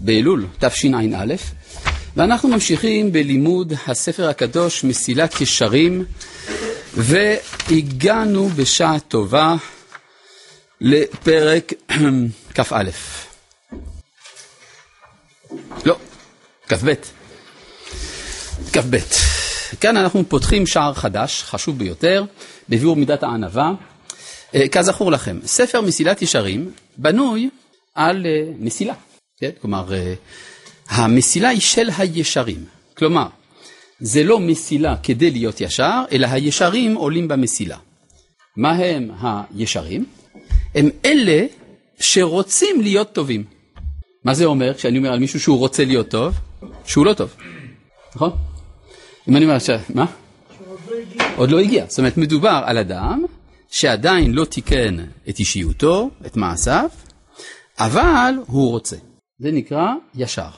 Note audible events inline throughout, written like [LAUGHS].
באלול תשע"א, ואנחנו ממשיכים בלימוד הספר הקדוש מסילת ישרים, והגענו בשעה טובה לפרק [CLEARS THROAT] כ"א. לא, כ"ב. כ"ב. כאן אנחנו פותחים שער חדש, חשוב ביותר, בביאור מידת הענווה. אה, כזכור לכם, ספר מסילת ישרים בנוי על אה, מסילה, כן? כלומר, אה, המסילה היא של הישרים. כלומר, זה לא מסילה כדי להיות ישר, אלא הישרים עולים במסילה. מה הם הישרים? הם אלה שרוצים להיות טובים. מה זה אומר כשאני אומר על מישהו שהוא רוצה להיות טוב? שהוא לא טוב, נכון? אם אני אומר עכשיו, מה? עוד לא הגיע. זאת אומרת, מדובר על אדם שעדיין לא תיקן את אישיותו, את מעשיו, אבל הוא רוצה. זה נקרא ישר.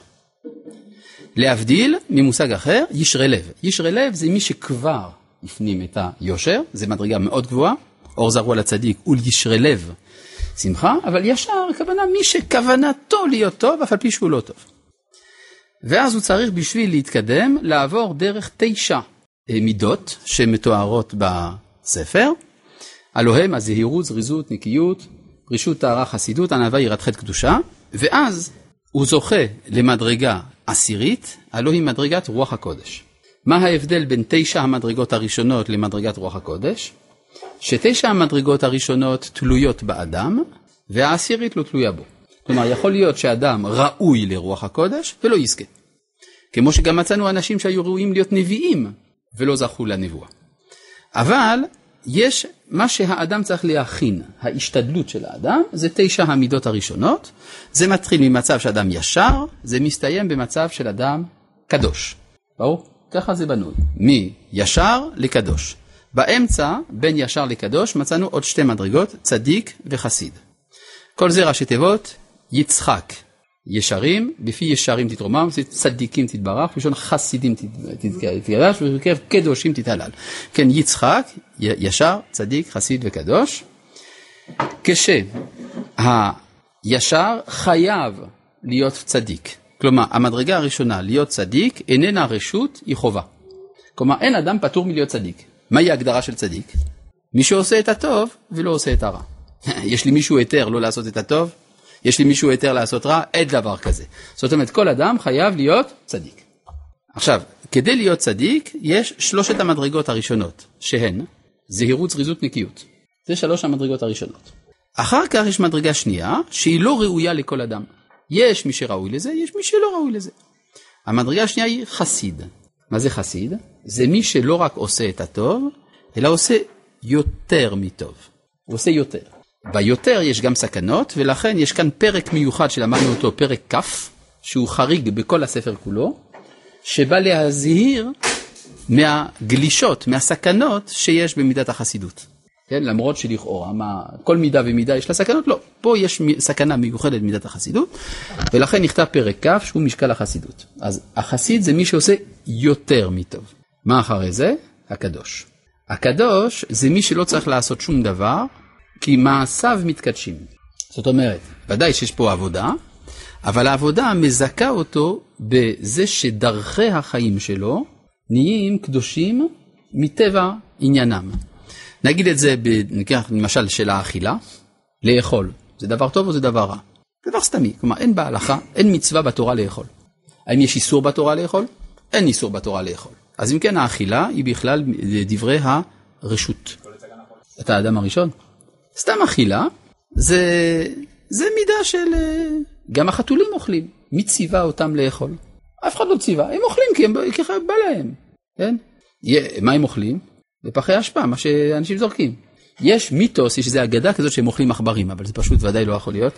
להבדיל ממושג אחר, ישרי לב. ישרי לב זה מי שכבר הפנים את היושר, זה מדרגה מאוד גבוהה, אור זרוע לצדיק ולישרי לב שמחה, אבל ישר הכוונה מי שכוונתו להיות טוב, אף על פי שהוא לא טוב. ואז הוא צריך בשביל להתקדם לעבור דרך תשע אה, מידות שמתוארות בספר, הלוא הם הזהירות, זריזות, נקיות, פרישות, טהרה, חסידות, ענווה, יראת חטא קדושה, ואז הוא זוכה למדרגה עשירית, הלוא היא מדרגת רוח הקודש. מה ההבדל בין תשע המדרגות הראשונות למדרגת רוח הקודש? שתשע המדרגות הראשונות תלויות באדם, והעשירית לא תלויה בו. כלומר, יכול להיות שאדם ראוי לרוח הקודש ולא יזכה. כמו שגם מצאנו אנשים שהיו ראויים להיות נביאים ולא זכו לנבואה. אבל יש מה שהאדם צריך להכין, ההשתדלות של האדם, זה תשע המידות הראשונות. זה מתחיל ממצב של אדם ישר, זה מסתיים במצב של אדם קדוש. ברור? ככה זה בנוי, מישר לקדוש. באמצע, בין ישר לקדוש, מצאנו עוד שתי מדרגות, צדיק וחסיד. כל זה ראשי תיבות, יצחק, ישרים, בפי ישרים תתרומם, צדיקים תתברך, בלשון חסידים תתקדש, ובקרב קדושים תתהלל. כן, יצחק, ישר, צדיק, חסיד וקדוש. כשהישר חייב להיות צדיק. כלומר, המדרגה הראשונה, להיות צדיק, איננה רשות, היא חובה. כלומר, אין אדם פטור מלהיות צדיק. מהי ההגדרה של צדיק? מי שעושה את הטוב ולא עושה את הרע. [LAUGHS] יש לי מישהו היתר לא לעשות את הטוב? יש לי מישהו היתר לעשות רע? אין דבר כזה. זאת אומרת, כל אדם חייב להיות צדיק. עכשיו, כדי להיות צדיק, יש שלושת המדרגות הראשונות, שהן זהירות, זריזות, נקיות. זה שלוש המדרגות הראשונות. אחר כך יש מדרגה שנייה, שהיא לא ראויה לכל אדם. יש מי שראוי לזה, יש מי שלא ראוי לזה. המדרגה השנייה היא חסיד. מה זה חסיד? זה מי שלא רק עושה את הטוב, אלא עושה יותר מטוב. הוא עושה יותר. ביותר יש גם סכנות, ולכן יש כאן פרק מיוחד שלמדנו אותו, פרק כ', שהוא חריג בכל הספר כולו, שבא להזהיר מהגלישות, מהסכנות שיש במידת החסידות. כן, למרות שלכאורה, מה, כל מידה ומידה יש לה סכנות, לא, פה יש סכנה מיוחדת במידת החסידות, ולכן נכתב פרק כ' שהוא משקל החסידות. אז החסיד זה מי שעושה יותר מטוב. מה אחרי זה? הקדוש. הקדוש זה מי שלא צריך לעשות שום דבר, כי מעשיו מתקדשים. זאת אומרת, ודאי שיש פה עבודה, אבל העבודה מזכה אותו בזה שדרכי החיים שלו נהיים קדושים מטבע עניינם. נגיד את זה, ניקח למשל של האכילה, לאכול, זה דבר טוב או זה דבר רע? דבר סתמי, כלומר אין בהלכה, אין מצווה בתורה לאכול. האם יש איסור בתורה לאכול? אין איסור בתורה לאכול. אז אם כן האכילה היא בכלל דברי הרשות. אתה האדם הראשון? סתם אכילה זה, זה מידה של... גם החתולים אוכלים. מי ציווה אותם לאכול? אף אחד לא ציווה, הם אוכלים כי, הם, כי בא להם, כן? מה הם אוכלים? בפחי אשפה, מה שאנשים זורקים. יש מיתוס, יש איזו אגדה כזאת שהם אוכלים עכברים, אבל זה פשוט ודאי לא יכול להיות.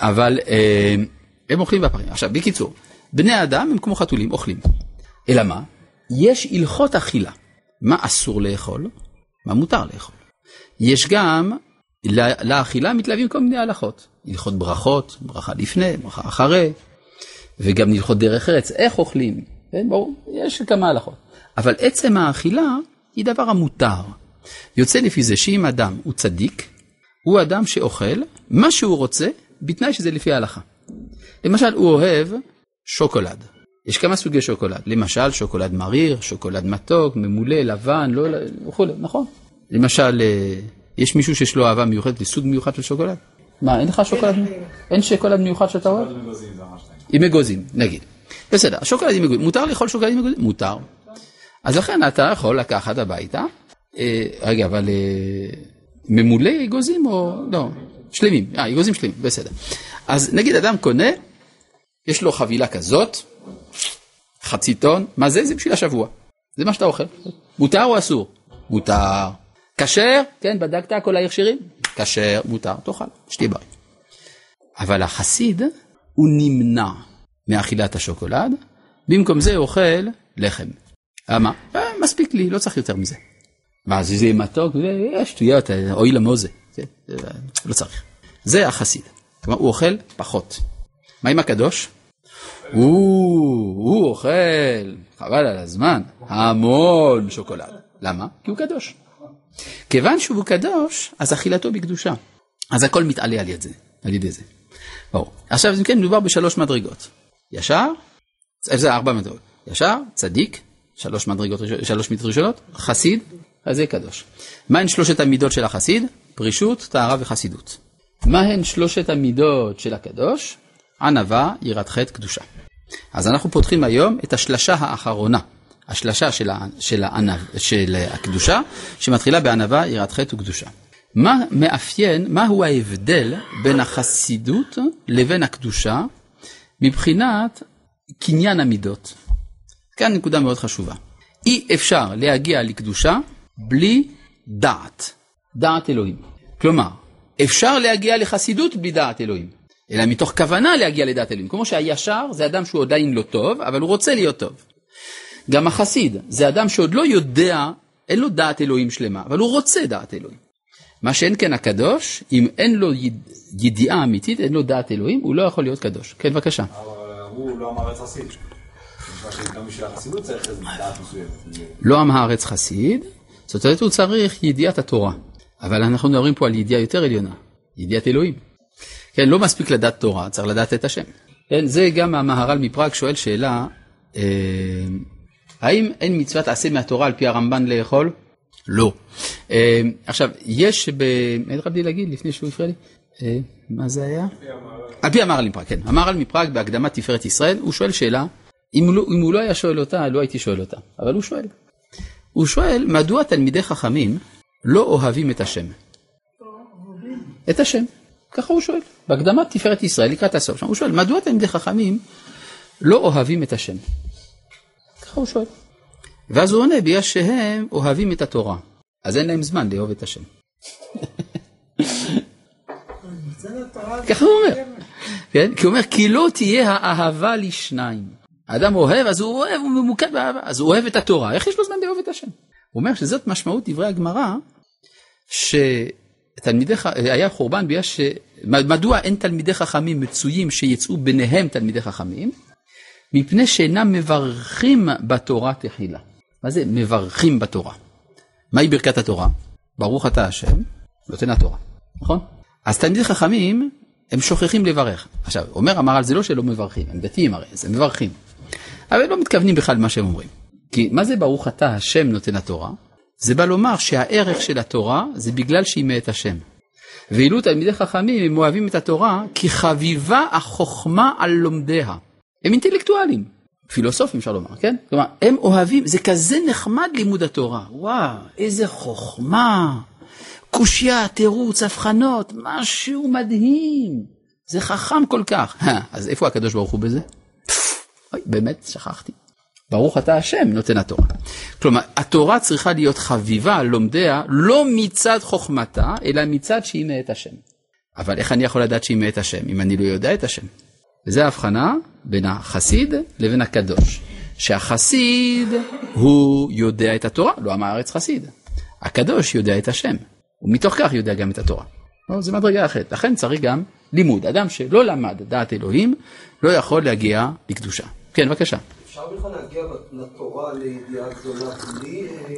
אבל אה, הם אוכלים בפחים. עכשיו, בקיצור, בני אדם הם כמו חתולים, אוכלים. אלא מה? יש הלכות אכילה. מה אסור לאכול? מה מותר לאכול? יש גם, לאכילה מתלווים כל מיני הלכות. הלכות ברכות, ברכה לפני, ברכה אחרי, וגם הלכות דרך ארץ, איך אוכלים, כן, ברור, יש כמה הלכות. אבל עצם האכילה היא דבר המותר. יוצא לפי זה שאם אדם הוא צדיק, הוא אדם שאוכל מה שהוא רוצה, בתנאי שזה לפי ההלכה. למשל, הוא אוהב שוקולד. יש כמה סוגי שוקולד, למשל שוקולד מריר, שוקולד מתוק, ממולא, לבן, לא, וכולי, נכון. למשל, אה, יש מישהו שיש לו אהבה מיוחדת לסוג מיוחד של שוקולד? מה, אין לך שוקולד? אין שוקולד מיוחד שאתה אוהב? עם אגוזים, נגיד. בסדר, השוקולד עם אגוזים, מותר לאכול שוקולד עם אגוזים? מותר. אז לכן אתה יכול לקחת הביתה, אה, רגע, אבל אה, ממולא אגוזים או לא? שלמים, אה, אגוזים שלמים, בסדר. אז נגיד אדם קונה, יש לו חבילה כזאת, חצי טון, מה זה? זה בשביל השבוע. זה מה שאתה אוכל. מותר או אסור? מותר. כשר? כן, בדקת כל ההכשרים? כשר, מותר, תאכל, שתהיה בריא. אבל החסיד, הוא נמנע מאכילת השוקולד, במקום זה הוא אוכל לחם. למה? אה, מספיק לי, לא צריך יותר מזה. מה, זה יהיה מתוק? שטויות, אוי למוזה. כן, לא צריך. זה החסיד. כלומר, הוא אוכל פחות. מה עם הקדוש? הוא אוכל, חבל על הזמן, המון שוקולד. למה? כי הוא קדוש. כיוון שהוא קדוש, אז אכילתו בקדושה. אז הכל מתעלה על ידי זה. על ידי זה. ברור. עכשיו, אם כן, מדובר בשלוש מדרגות. ישר, זה ארבע מדרגות. ישר, צדיק, שלוש מדרגות, שלוש מידות ראשונות, חסיד, אז זה קדוש. מהן שלושת המידות של החסיד? פרישות, טהרה וחסידות. מהן שלושת המידות של הקדוש? ענווה, יראת חטא, קדושה. אז אנחנו פותחים היום את השלשה האחרונה, השלשה של, ה, של, הענב, של הקדושה, שמתחילה בענווה, יראת חטא וקדושה. מה מאפיין, מהו ההבדל בין החסידות לבין הקדושה מבחינת קניין המידות? כאן נקודה מאוד חשובה. אי אפשר להגיע לקדושה בלי דעת, דעת אלוהים. כלומר, אפשר להגיע לחסידות בלי דעת אלוהים. אלא מתוך כוונה להגיע לדעת אלוהים. כמו שהישר זה אדם שהוא עדיין לא טוב, אבל הוא רוצה להיות טוב. גם החסיד זה אדם שעוד לא יודע, אין לו דעת אלוהים שלמה, אבל הוא רוצה דעת אלוהים. מה שאין כן הקדוש, אם אין לו ידיעה אמיתית, אין לו דעת אלוהים, הוא לא יכול להיות קדוש. כן, בבקשה. הוא לא אמר עץ חסיד. לא עם הארץ חסיד, זאת אומרת הוא צריך ידיעת התורה. אבל אנחנו מדברים פה על ידיעה יותר עליונה, ידיעת אלוהים. כן, לא מספיק לדעת תורה, צריך לדעת את השם. כן, זה גם המהר"ל מפראג שואל שאלה, אה, האם אין מצוות עשה מהתורה על פי הרמב"ן לאכול? לא. אה, עכשיו, יש ב... התחלתי להגיד לפני שהוא הפריע לי? אה, מה זה היה? על פי המהר"ל מפראג, כן. המהר"ל מפראג בהקדמת תפארת ישראל, הוא שואל שאלה, אם הוא, לא, אם הוא לא היה שואל אותה, לא הייתי שואל אותה, אבל הוא שואל. הוא שואל, מדוע תלמידי חכמים לא אוהבים את השם? את השם. ככה הוא שואל, בהקדמת תפארת ישראל לקראת הסוף, שם הוא שואל, מדוע תלמידי חכמים לא אוהבים את השם? ככה הוא שואל. ואז הוא עונה, בגלל שהם אוהבים את התורה, אז אין להם זמן לאהוב את השם. ככה הוא אומר, כן? כי הוא אומר, כי לא תהיה האהבה לשניים. האדם אוהב, אז הוא אוהב, הוא ממוקד באהבה, אז הוא אוהב את התורה, איך יש לו זמן לאהוב את השם? הוא אומר שזאת משמעות דברי הגמרא, ש... תלמידי, היה חורבן בגלל ש... מדוע אין תלמידי חכמים מצויים שיצאו ביניהם תלמידי חכמים? מפני שאינם מברכים בתורה תחילה. מה זה מברכים בתורה? מהי ברכת התורה? ברוך אתה השם, נותן התורה, נכון? אז תלמידי חכמים, הם שוכחים לברך. עכשיו, אומר המהר"ל, זה לא שלא מברכים, הם דתיים הרי, אז הם מברכים. אבל לא מתכוונים בכלל למה שהם אומרים. כי מה זה ברוך אתה השם נותן התורה? זה בא לומר שהערך של התורה זה בגלל שהיא מאת השם. ואילו תלמידי חכמים הם אוהבים את התורה כי חביבה החוכמה על לומדיה. הם אינטלקטואלים, פילוסופים אפשר לומר, כן? כלומר, הם אוהבים, זה כזה נחמד לימוד התורה. וואו, איזה חוכמה, קושייה, תירוץ, הבחנות, משהו מדהים. זה חכם כל כך. אז איפה הקדוש ברוך הוא בזה? אוי, באמת, שכחתי. ברוך אתה השם נותן התורה. כלומר, התורה צריכה להיות חביבה על לומדיה לא מצד חוכמתה, אלא מצד שהיא מאת השם. אבל איך אני יכול לדעת שהיא מאת השם, אם אני לא יודע את השם? וזו ההבחנה בין החסיד לבין הקדוש. שהחסיד הוא יודע את התורה, לא עם הארץ חסיד. הקדוש יודע את השם, ומתוך כך יודע גם את התורה. לא, זה מדרגה אחרת, לכן צריך גם לימוד. אדם שלא למד דעת אלוהים, לא יכול להגיע לקדושה. כן, בבקשה. אפשר בכלל להגיע לתורה לידיעה גדולה בלי, אה,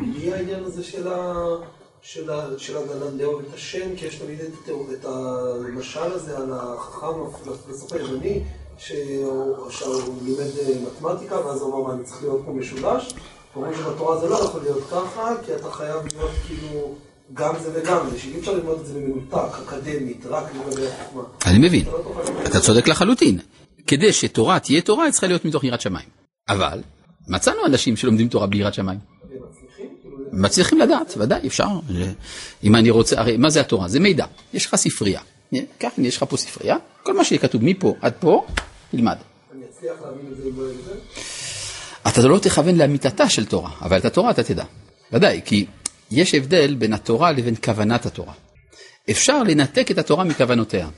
בלי העניין הזה של, ה, של ה- את השם, כי יש תמיד את את המשל הזה על החכם, הפילוסוף היווני, שהוא לימד אה, מתמטיקה, ואז הוא אמר, אני צריך להיות פה משולש? אומרים שבתורה זה לא יכול להיות ככה, כי אתה חייב להיות כאילו גם זה וגם זה, שאי אפשר ללמוד את זה במנותק, אקדמית, רק לגבי החוכמה. אני מבין. אתה לא צודק לחלוטין. כדי שתורה תהיה תורה, היא צריכה להיות מתוך יראת שמיים. אבל, מצאנו אנשים שלומדים תורה בלי יראת שמיים. מצליחים לדעת, ודאי, אפשר. אם אני רוצה, הרי מה זה התורה? זה מידע. יש לך ספרייה. קח, הנה, יש לך פה ספרייה, כל מה שיהיה כתוב מפה עד פה, תלמד. אני אצליח להבין את זה אם לא יהיה זה? אתה לא תכוון לאמיתתה של תורה, אבל את התורה אתה תדע. ודאי, כי יש הבדל בין התורה לבין כוונת התורה. אפשר לנתק את התורה מכוונותיה.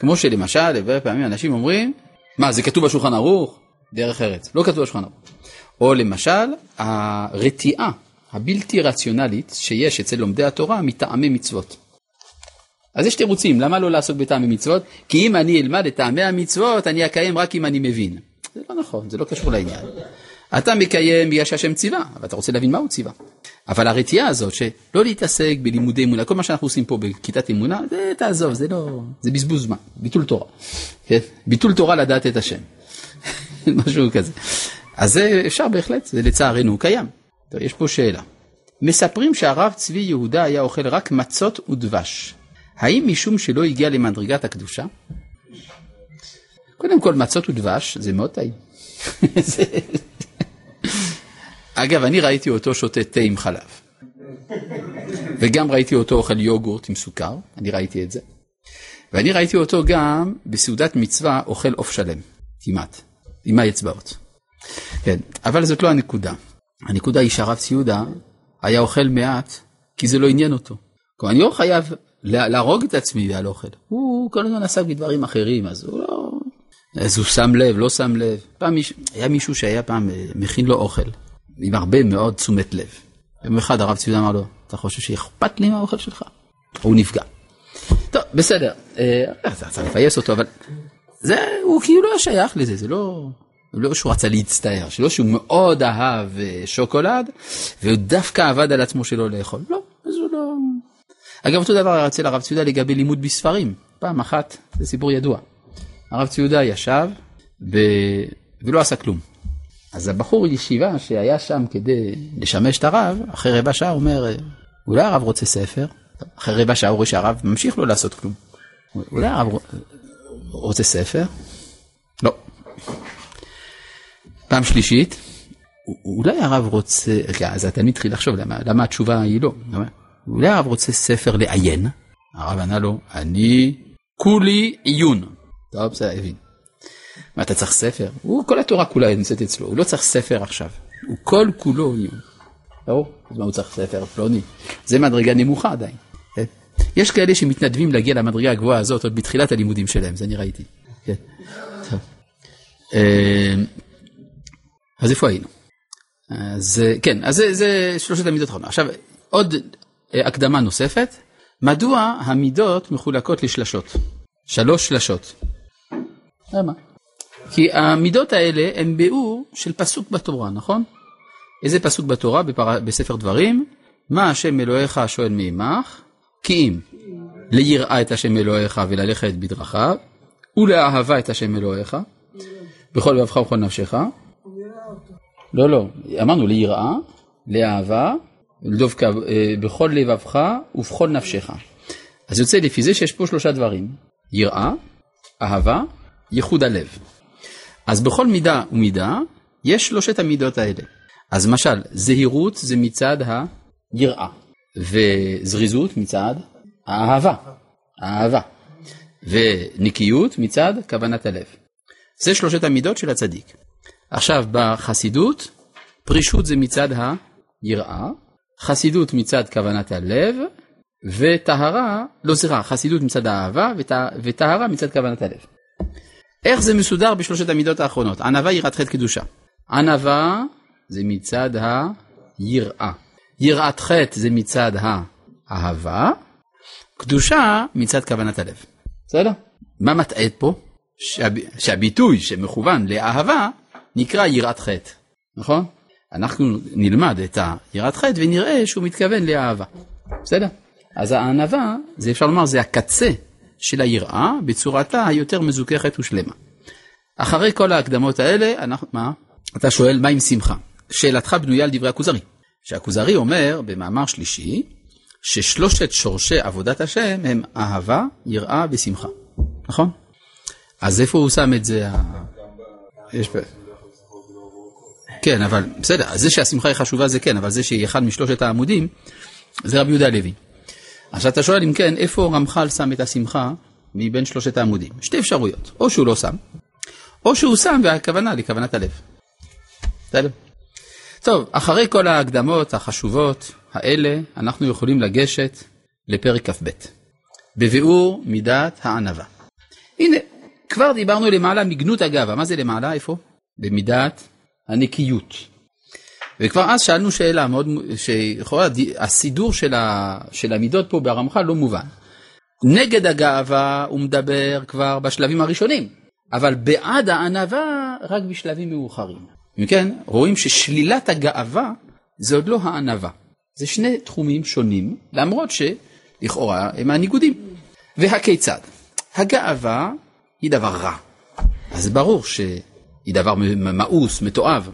כמו שלמשל, הרבה פעמים אנשים אומרים, מה, זה כתוב בשולחן ערוך? דרך ארץ. לא כתוב בשולחן ערוך. או למשל, הרתיעה הבלתי רציונלית שיש אצל לומדי התורה מטעמי מצוות. אז יש תירוצים, למה לא לעסוק בטעמי מצוות? כי אם אני אלמד את טעמי המצוות, אני אקיים רק אם אני מבין. זה לא נכון, זה לא קשור לעניין. אתה מקיים בגלל שהשם ציווה, אבל אתה רוצה להבין מה הוא ציווה. אבל הרתיעה הזאת, שלא להתעסק בלימודי אמונה, כל מה שאנחנו עושים פה בכיתת אמונה, זה תעזוב, זה לא, זה בזבוז זמן, ביטול תורה. כן? ביטול תורה לדעת את השם. [LAUGHS] משהו כזה. אז זה אפשר בהחלט, זה לצערנו קיים. טוב, יש פה שאלה. מספרים שהרב צבי יהודה היה אוכל רק מצות ודבש. האם משום שלא הגיע למדרגת הקדושה? קודם כל, מצות ודבש זה מאוד טעים. [LAUGHS] אגב, אני ראיתי אותו שותה תה עם חלב. וגם ראיתי אותו אוכל יוגורט עם סוכר, אני ראיתי את זה. ואני ראיתי אותו גם בסעודת מצווה אוכל עוף שלם, כמעט, עם האצבעות. כן, אבל זאת לא הנקודה. הנקודה היא שהרב ציודה היה אוכל מעט, כי זה לא עניין אותו. כלומר, אני לא חייב להרוג את עצמי על אוכל. הוא כל הזמן עסק בדברים אחרים, אז הוא לא... אז הוא שם לב, לא שם לב. פעם מיש... היה מישהו שהיה פעם אה, מכין לו אוכל, עם הרבה מאוד תשומת לב. יום אחד הרב ציודה אמר לו, אתה חושב שאכפת לי מהאוכל שלך? הוא נפגע. טוב, בסדר, אה, אתה צריך לפייס אותו, אבל זה, הוא כאילו לא שייך לזה, זה לא... לא שהוא רצה להצטער, שלא שהוא מאוד אהב אה, שוקולד, והוא דווקא עבד על עצמו שלא לאכול. לא, אז הוא לא... אגב, אותו דבר אצל הרב ציודה לגבי לימוד בספרים. פעם אחת, זה סיפור ידוע. הרב ציודה ישב ב... ולא עשה כלום. אז הבחור ישיבה שהיה שם כדי לשמש את הרב, אחרי רבע שעה אומר, אולי הרב רוצה ספר? אחרי רבע שעה הוא רואה שהרב ממשיך לא לעשות כלום. אולי הרב רוצה ספר? לא. פעם שלישית, אולי הרב רוצה, אז התלמיד התחיל לחשוב למה, למה התשובה היא לא. אולי הרב רוצה ספר לעיין? הרב ענה לו, אני כולי עיון. טוב, בסדר, הבין. מה, אתה צריך ספר? הוא, כל התורה כולה נמצאת אצלו, הוא לא צריך ספר עכשיו. הוא כל כולו עיון. ברור? אז מה הוא צריך ספר פלוני? זה מדרגה נמוכה עדיין. כן? יש כאלה שמתנדבים להגיע למדרגה הגבוהה הזאת עוד בתחילת הלימודים שלהם, זה אני ראיתי. כן. אה, אז איפה היינו? אז כן, אז זה, זה שלושת המידות האחרונות. עכשיו, עוד הקדמה נוספת, מדוע המידות מחולקות לשלשות? שלוש שלשות. למה? כי המידות האלה הן ביאור של פסוק בתורה, נכון? איזה פסוק בתורה בפר... בספר דברים? מה השם אלוהיך שואל מעמך? כי אם ליראה את השם אלוהיך וללכת בדרכיו, ולאהבה את השם אלוהיך, בכל לבבך ובכל נפשך. לא, לא, אמרנו ליראה, לאהבה, לדבקה אה, בכל לבבך ובכל נפשך. אז יוצא לפי זה שיש פה שלושה דברים, יראה, אהבה, ייחוד הלב. אז בכל מידה ומידה יש שלושת המידות האלה. אז למשל, זהירות זה מצד היראה, וזריזות מצד האהבה, האהבה, ונקיות מצד כוונת הלב. זה שלושת המידות של הצדיק. עכשיו, בחסידות, פרישות זה מצד היראה, חסידות מצד כוונת הלב, וטהרה, לא סליחה, חסידות מצד האהבה, וטהרה מצד כוונת הלב. איך זה מסודר בשלושת המידות האחרונות? ענווה, יראת חטא, קדושה. ענווה זה מצד היראה. יראת חטא זה מצד האהבה. קדושה מצד כוונת הלב. בסדר? מה מטעה פה? שהב... שהביטוי שמכוון לאהבה נקרא יראת חטא, נכון? אנחנו נלמד את היראת חטא ונראה שהוא מתכוון לאהבה. בסדר? אז הענווה, זה אפשר לומר, זה הקצה של היראה בצורתה היותר מזוככת ושלמה. אחרי כל ההקדמות האלה, אנחנו, מה? אתה שואל, מה עם שמחה? שאלתך בנויה על דברי הכוזרי. שהכוזרי אומר במאמר שלישי, ששלושת שורשי עבודת השם הם אהבה, יראה ושמחה. נכון? אז איפה הוא שם את זה? יש... כן, אבל בסדר, זה שהשמחה היא חשובה זה כן, אבל זה שהיא אחד משלושת העמודים, זה רבי יהודה הלוי. עכשיו אתה שואל אם כן, איפה רמח"ל שם את השמחה מבין שלושת העמודים? שתי אפשרויות, או שהוא לא שם, או שהוא שם והכוונה לכוונת הלב. בסדר? טוב, אחרי כל ההקדמות החשובות האלה, אנחנו יכולים לגשת לפרק כ"ב, בביאור מידת הענווה. הנה, כבר דיברנו למעלה מגנות הגאווה, מה זה למעלה? איפה? במידת הנקיות. וכבר אז שאלנו שאלה מאוד, שיכולה, הסידור של, ה, של המידות פה ברמח"ל לא מובן. נגד הגאווה הוא מדבר כבר בשלבים הראשונים, אבל בעד הענווה רק בשלבים מאוחרים. אם כן, רואים ששלילת הגאווה זה עוד לא הענווה. זה שני תחומים שונים, למרות שלכאורה הם הניגודים. והכיצד? הגאווה היא דבר רע. אז ברור שהיא דבר מאוס, מתועב.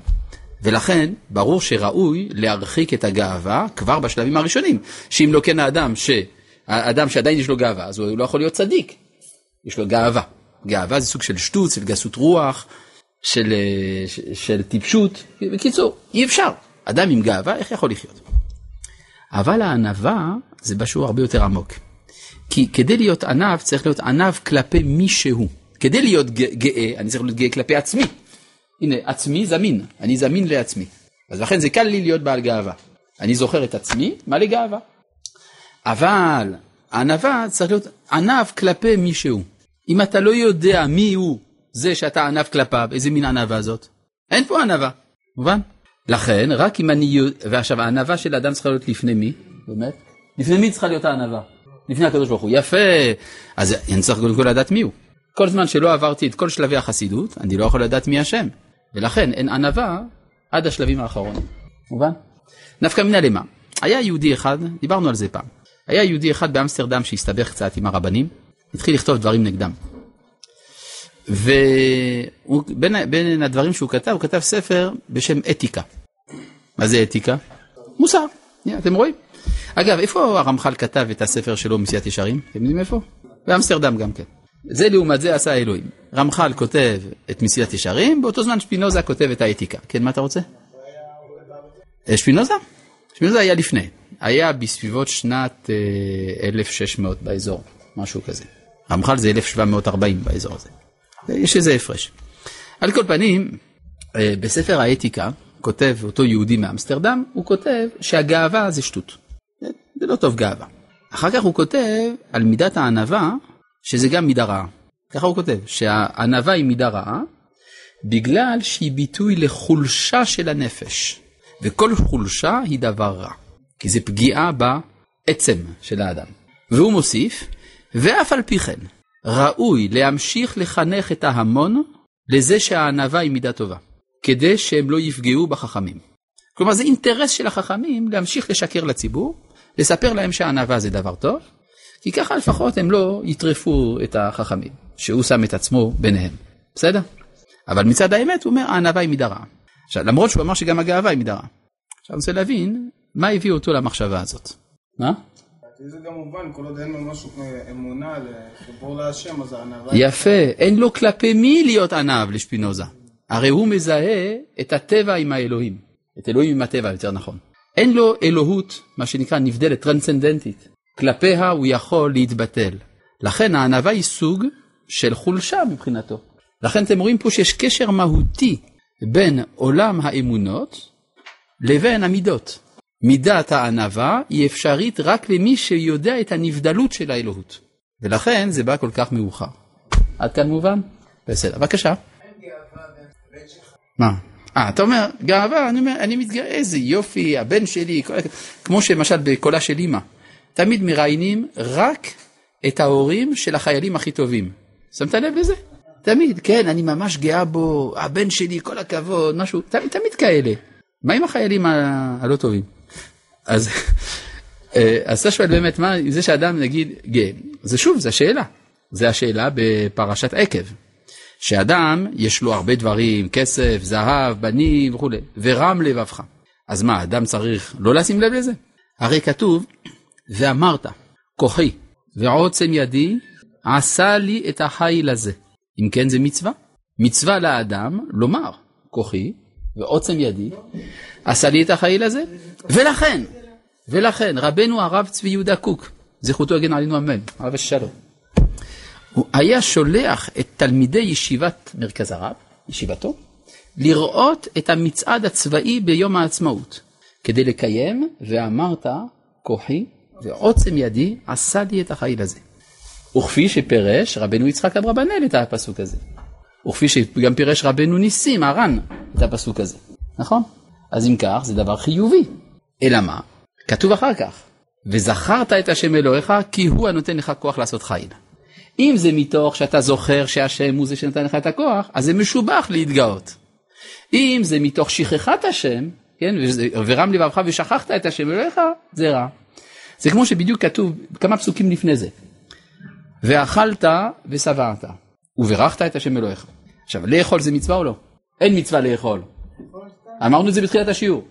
ולכן ברור שראוי להרחיק את הגאווה כבר בשלבים הראשונים. שאם לא כן האדם, ש... האדם שעדיין יש לו גאווה, אז הוא לא יכול להיות צדיק. יש לו גאווה. גאווה זה סוג של שטות, של גסות רוח, של, של, של טיפשות. בקיצור, אי אפשר. אדם עם גאווה, איך יכול לחיות? אבל הענווה זה משהו הרבה יותר עמוק. כי כדי להיות ענב צריך להיות ענב כלפי מישהו. כדי להיות גאה, אני צריך להיות גאה כלפי עצמי. הנה, עצמי זמין, אני זמין לעצמי. אז לכן זה קל לי להיות בעל גאווה. אני זוכר את עצמי, מה לגאווה? אבל ענווה צריך להיות ענב כלפי מישהו. אם אתה לא יודע מי הוא זה שאתה ענב כלפיו, איזה מין ענווה זאת? אין פה ענווה, מובן? לכן, רק אם אני... ועכשיו, הענווה של האדם צריכה להיות לפני מי? באמת? לפני מי צריכה להיות הענווה? לפני הקדוש ברוך הוא. יפה. אז אני צריך קודם כל לדעת מי הוא. כל זמן שלא עברתי את כל שלבי החסידות, אני לא יכול לדעת מי השם. ולכן אין ענווה עד השלבים האחרונים. מובן? נפקא מינא למה? היה יהודי אחד, דיברנו על זה פעם, היה יהודי אחד באמסטרדם שהסתבך קצת עם הרבנים, התחיל לכתוב דברים נגדם. ובין הדברים שהוא כתב, הוא כתב ספר בשם אתיקה. מה זה אתיקה? מוסר, אתם רואים? אגב, איפה הרמח"ל כתב את הספר שלו מסיעת ישרים? אתם יודעים איפה? באמסטרדם גם כן. זה לעומת זה עשה אלוהים. רמח"ל כותב את מסיעת ישרים, באותו זמן שפינוזה כותב את האתיקה. כן, מה אתה רוצה? שפינוזה? שפינוזה היה לפני. היה בסביבות שנת 1600 אה, באזור, משהו כזה. רמח"ל זה 1740 באזור הזה. יש איזה הפרש. על כל פנים, אה, בספר האתיקה, כותב אותו יהודי מאמסטרדם, הוא כותב שהגאווה זה שטות. זה לא טוב גאווה. אחר כך הוא כותב על מידת הענווה, שזה גם מידה רעה. ככה הוא כותב, שהענווה היא מידה רעה, בגלל שהיא ביטוי לחולשה של הנפש. וכל חולשה היא דבר רע, כי זה פגיעה בעצם של האדם. והוא מוסיף, ואף על פי כן, ראוי להמשיך לחנך את ההמון לזה שהענווה היא מידה טובה, כדי שהם לא יפגעו בחכמים. כלומר זה אינטרס של החכמים להמשיך לשקר לציבור, לספר להם שהענווה זה דבר טוב, כי ככה לפחות הם לא יטרפו את החכמים, שהוא שם את עצמו ביניהם, בסדר? אבל מצד האמת הוא אומר הענווה היא מידה רעה. עכשיו למרות שהוא אמר שגם הגאווה היא מידה רעה. עכשיו אני רוצה להבין מה הביא אותו למחשבה הזאת. מה? זה גם מובן, כל עוד אין לו משהו אמונה לחיבור להשם, אז הענווה... יפה, אין לו כלפי מי להיות ענב לשפינוזה. הרי הוא מזהה את הטבע עם האלוהים, את אלוהים עם הטבע יותר נכון. אין לו אלוהות, מה שנקרא נבדלת, טרנסצנדנטית. כלפיה הוא יכול להתבטל. לכן הענווה היא סוג של חולשה מבחינתו. לכן אתם רואים פה שיש קשר מהותי בין עולם האמונות לבין המידות. מידת הענווה היא אפשרית רק למי שיודע את הנבדלות של האלוהות. ולכן זה בא כל כך מאוחר. עד כאן מובן? בסדר, בבקשה. מה? אה, אתה אומר, גאווה, אני אומר, אני מתגאה, איזה יופי, הבן שלי, כל... כמו שמשל בקולה של אימא, תמיד מראיינים רק את ההורים של החיילים הכי טובים. שמת לב לזה? תמיד, כן, אני ממש גאה בו, הבן שלי, כל הכבוד, משהו, תמיד, תמיד כאלה. מה עם החיילים הלא טובים? אז אה, אז אתה שואל באמת מה זה שאדם נגיד גאה, זה שוב, זה השאלה, זה השאלה בפרשת עקב, שאדם יש לו הרבה דברים, כסף, זהב, בנים וכולי, ורם לבבך. אז מה, אדם צריך לא לשים לב לזה? הרי כתוב, ואמרת, כוחי ועוצם ידי עשה לי את החיל הזה. אם כן זה מצווה. מצווה לאדם לומר, כוחי ועוצם ידי עשה לי את החיל הזה, ולכן, ולכן רבנו הרב צבי יהודה קוק, זכותו יגן עלינו אמן, הרב השלום, הוא היה שולח את תלמידי ישיבת מרכז הרב, ישיבתו, לראות את המצעד הצבאי ביום העצמאות, כדי לקיים, ואמרת, כוחי ועוצם ידי עשה לי את החיל הזה. וכפי שפירש רבנו יצחק אברבנאל את הפסוק הזה. וכפי שגם פירש רבנו ניסים, הר"ן, את הפסוק הזה. נכון? אז אם כך, זה דבר חיובי. אלא מה? כתוב אחר כך, וזכרת את השם אלוהיך, כי הוא הנותן לך כוח לעשות חיל. אם זה מתוך שאתה זוכר שהשם הוא זה שנתן לך את הכוח, אז זה משובח להתגאות. אם זה מתוך שכחת השם, כן, ורם לבבך ושכחת את השם אלוהיך, זה רע. זה כמו שבדיוק כתוב כמה פסוקים לפני זה. ואכלת ושבעת, וברכת את השם אלוהיך. עכשיו, לאכול זה מצווה או לא? אין מצווה לאכול. אמרנו את זה בתחילת השיעור.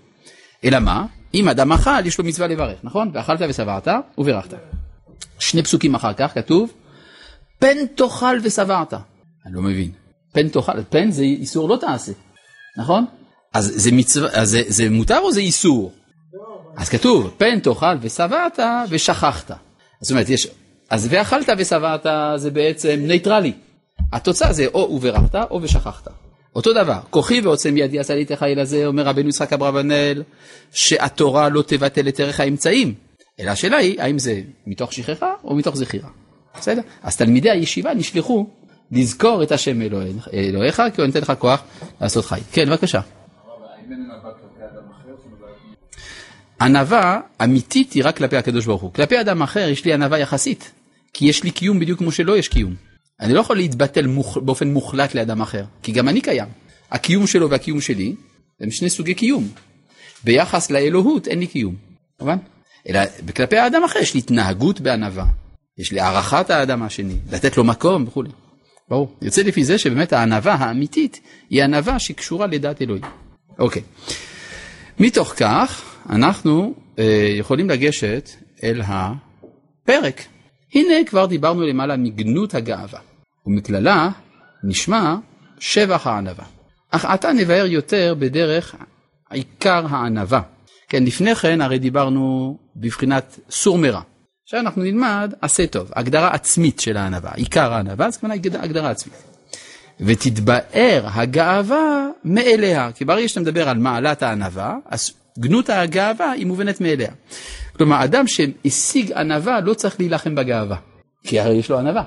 אלא מה? אם אדם אכל, יש לו מצווה לברך, נכון? ואכלת ושבעת, וברכת. שני פסוקים אחר כך כתוב, פן תאכל ושבעת. אני לא מבין. פן תאכל, פן זה איסור לא תעשה, נכון? אז זה מצווה, אז זה, זה מותר או זה איסור? אז כתוב, פן תאכל ושבעת ושכחת. זאת אומרת, יש, אז ואכלת ושבעת זה בעצם נייטרלי. התוצאה זה או וברכת או ושכחת. אותו דבר, כוחי ועוצם ידי עשה לי החיל הזה, אומר רבנו יצחק אברבנאל, שהתורה לא תבטל את ערך האמצעים. אלא השאלה היא, האם זה מתוך שכחה או מתוך זכירה. בסדר? אז תלמידי הישיבה נשלחו לזכור את השם אלוהיך, כי הוא נותן לך כוח לעשות חיל. כן, בבקשה. ענווה אמיתית היא רק כלפי הקדוש ברוך הוא. כלפי אדם אחר יש לי ענווה יחסית, כי יש לי קיום בדיוק כמו שלו יש קיום. אני לא יכול להתבטל מוח, באופן מוחלט לאדם אחר, כי גם אני קיים. הקיום שלו והקיום שלי הם שני סוגי קיום. ביחס לאלוהות אין לי קיום, מובן? אלא כלפי האדם אחר יש לי התנהגות בענווה, יש לי הערכת האדם השני, לתת לו מקום וכולי. ברור. יוצא לפי זה שבאמת הענווה האמיתית היא ענווה שקשורה לדעת אלוהים. אוקיי. מתוך כך אנחנו אה, יכולים לגשת אל הפרק. הנה כבר דיברנו למעלה מגנות הגאווה, ומכללה נשמע שבח הענווה. אך עתה נבהר יותר בדרך עיקר הענווה. כן, לפני כן הרי דיברנו בבחינת סור מרע. עכשיו אנחנו נלמד עשה טוב, הגדרה עצמית של הענווה, עיקר הענווה, זאת אומרת הגדרה עצמית. ותתבאר הגאווה מאליה, כי ברגע שאתה מדבר על מעלת הענווה, אז גנות הגאווה היא מובנת מאליה. כלומר, אדם שהשיג ענווה לא צריך להילחם בגאווה, כי הרי יש לו ענווה.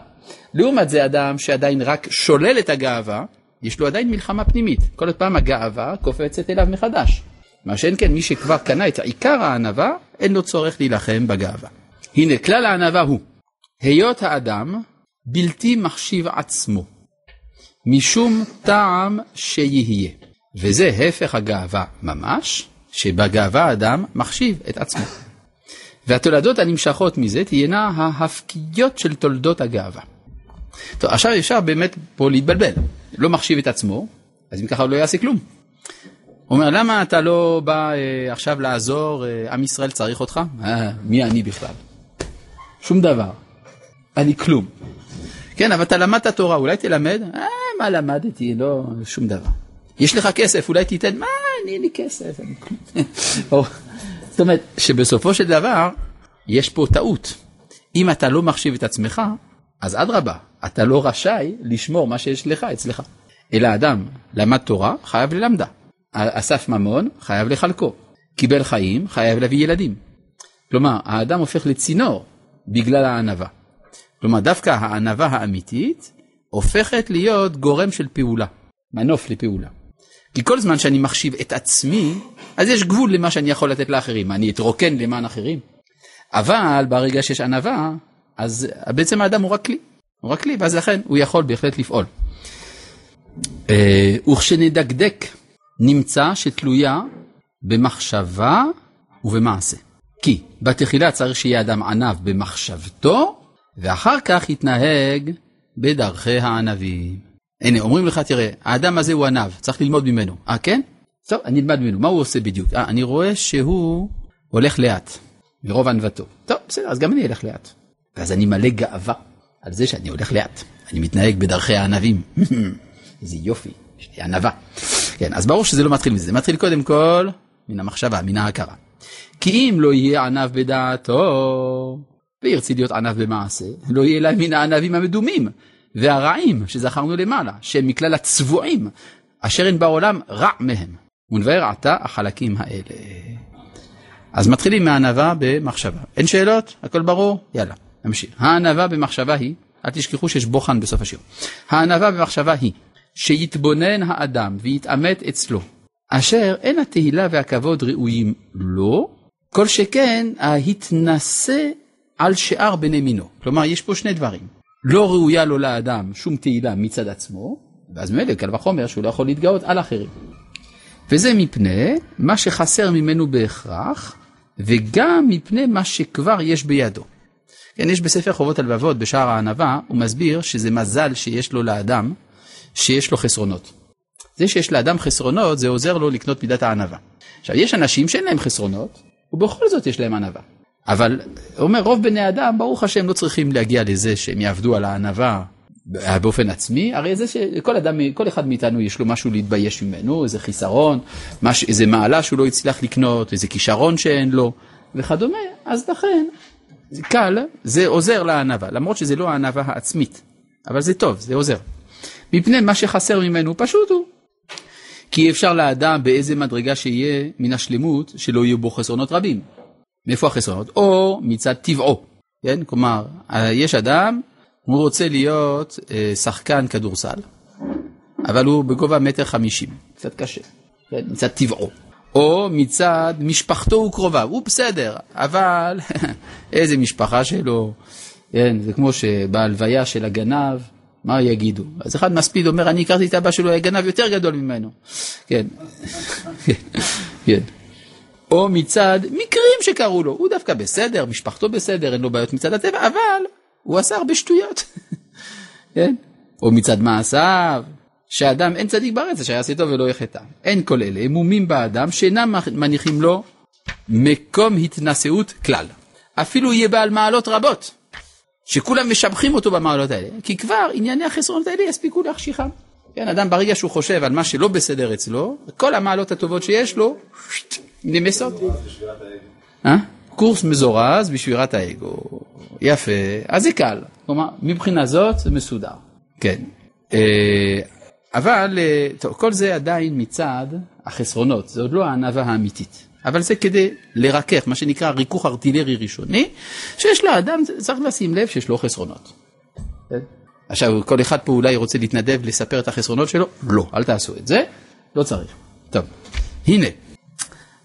לעומת זה אדם שעדיין רק שולל את הגאווה, יש לו עדיין מלחמה פנימית. כל פעם הגאווה קופצת אליו מחדש. מה שאין כן, מי שכבר קנה את עיקר הענווה, אין לו צורך להילחם בגאווה. הנה, כלל הענווה הוא, היות האדם בלתי מחשיב עצמו, משום טעם שיהיה. וזה הפך הגאווה ממש, שבגאווה האדם מחשיב את עצמו. והתולדות הנמשכות מזה תהיינה ההפקיות של תולדות הגאווה. טוב, עכשיו אפשר באמת פה להתבלבל. לא מחשיב את עצמו, אז אם ככה הוא לא יעשה כלום. הוא אומר, למה אתה לא בא אה, עכשיו לעזור, אה, עם ישראל צריך אותך? אה, מי אני בכלל? שום דבר. אני כלום. כן, אבל אתה למדת תורה, אולי תלמד? אה, מה למדתי? לא, שום דבר. יש לך כסף, אולי תיתן? מה, אני אין לי כסף. [LAUGHS] זאת אומרת, שבסופו של דבר, יש פה טעות. אם אתה לא מחשיב את עצמך, אז אדרבה, אתה לא רשאי לשמור מה שיש לך אצלך. אלא אדם למד תורה, חייב ללמדה. אסף ממון, חייב לחלקו. קיבל חיים, חייב להביא ילדים. כלומר, האדם הופך לצינור בגלל הענווה. כלומר, דווקא הענווה האמיתית הופכת להיות גורם של פעולה, מנוף לפעולה. כי כל זמן שאני מחשיב את עצמי, אז יש גבול למה שאני יכול לתת לאחרים. אני אתרוקן למען אחרים. אבל ברגע שיש ענווה, אז בעצם האדם הוא רק כלי. הוא רק כלי, ואז לכן הוא יכול בהחלט לפעול. אה, וכשנדקדק, נמצא שתלויה במחשבה ובמעשה. כי בתחילה צריך שיהיה אדם ענב במחשבתו, ואחר כך יתנהג בדרכי הענבים. הנה, אומרים לך, תראה, האדם הזה הוא ענב, צריך ללמוד ממנו. אה, כן? טוב, אני אלמד ממנו. מה הוא עושה בדיוק? אה, אני רואה שהוא הולך לאט, מרוב ענוותו. טוב, בסדר, אז גם אני אלך לאט. ואז אני מלא גאווה על זה שאני הולך לאט. אני מתנהג בדרכי הענבים. [LAUGHS] איזה יופי, יש לי ענווה. כן, אז ברור שזה לא מתחיל מזה, זה מתחיל קודם כל מן המחשבה, מן ההכרה. כי אם לא יהיה ענב בדעתו, וירצי להיות ענב במעשה, לא יהיה להם מן הענבים המדומים והרעים שזכרנו למעלה, שהם מכלל הצבועים, אשר אין בעולם רע מהם. ונבהר עתה החלקים האלה. אז מתחילים מהענווה במחשבה. אין שאלות? הכל ברור? יאללה, נמשיך. הענווה במחשבה היא, אל תשכחו שיש בוחן בסוף השיר. הענווה במחשבה היא שיתבונן האדם ויתעמת אצלו, אשר אין התהילה והכבוד ראויים לו, כל שכן ההתנשא על שאר בני מינו. כלומר, יש פה שני דברים. לא ראויה לו לאדם שום תהילה מצד עצמו, ואז ממילא קל וחומר שהוא לא יכול להתגאות על אחרים. וזה מפני מה שחסר ממנו בהכרח, וגם מפני מה שכבר יש בידו. כן, יש בספר חובות הלבבות, בשער הענווה, הוא מסביר שזה מזל שיש לו לאדם, שיש לו חסרונות. זה שיש לאדם חסרונות, זה עוזר לו לקנות מידת הענווה. עכשיו, יש אנשים שאין להם חסרונות, ובכל זאת יש להם ענווה. אבל, הוא אומר, רוב בני אדם, ברוך השם, לא צריכים להגיע לזה שהם יעבדו על הענווה באופן עצמי, הרי זה שכל אדם, כל אחד מאיתנו יש לו משהו להתבייש ממנו, איזה חיסרון, מש, איזה מעלה שהוא לא הצליח לקנות, איזה כישרון שאין לו, וכדומה, אז לכן, זה קל, זה עוזר לענווה, למרות שזה לא הענווה העצמית, אבל זה טוב, זה עוזר. מפני מה שחסר ממנו פשוט הוא. כי אפשר לאדם באיזה מדרגה שיהיה מן השלמות שלא יהיו בו חסרונות רבים. מאיפה החסרונות? או מצד טבעו, כן? כלומר, יש אדם, הוא רוצה להיות אה, שחקן כדורסל, אבל הוא בגובה מטר חמישים, קצת קשה, כן? מצד טבעו. או מצד משפחתו וקרוביו, הוא בסדר, אבל [LAUGHS] איזה משפחה שלו, כן? זה כמו שבהלוויה של הגנב, מה יגידו? אז אחד מספיד אומר, אני הכרתי את אבא שלו, היה גנב יותר גדול ממנו. כן, [LAUGHS] כן. או מצד מקרים שקרו לו, הוא דווקא בסדר, משפחתו בסדר, אין לו בעיות מצד הטבע, אבל הוא עשה הרבה שטויות. [LAUGHS] כן? או מצד מעשיו, שאדם אין צדיק בארץ אשר יעשה טוב ולא יחטא. אין כל אלה, הם מומים באדם שאינם מניחים לו מקום התנשאות כלל. אפילו יהיה בעל מעלות רבות. שכולם משבחים אותו במעלות האלה, כי כבר ענייני החסרונות האלה יספיקו להחשיכם. כן, אדם ברגע שהוא חושב על מה שלא בסדר אצלו, כל המעלות הטובות שיש לו, נמסות. אה? קורס מזורז בשבירת האגו. יפה, אז זה קל. כלומר, מבחינה זאת זה מסודר. כן. אה, אבל, אה, טוב, כל זה עדיין מצד החסרונות, זה עוד לא הענווה האמיתית. אבל זה כדי לרכך, מה שנקרא ריכוך ארטילרי ראשוני, שיש לאדם, צריך לשים לב שיש לו חסרונות. כן? עכשיו, כל אחד פה אולי רוצה להתנדב לספר את החסרונות שלו, לא, אל תעשו את זה, לא צריך. טוב, הנה,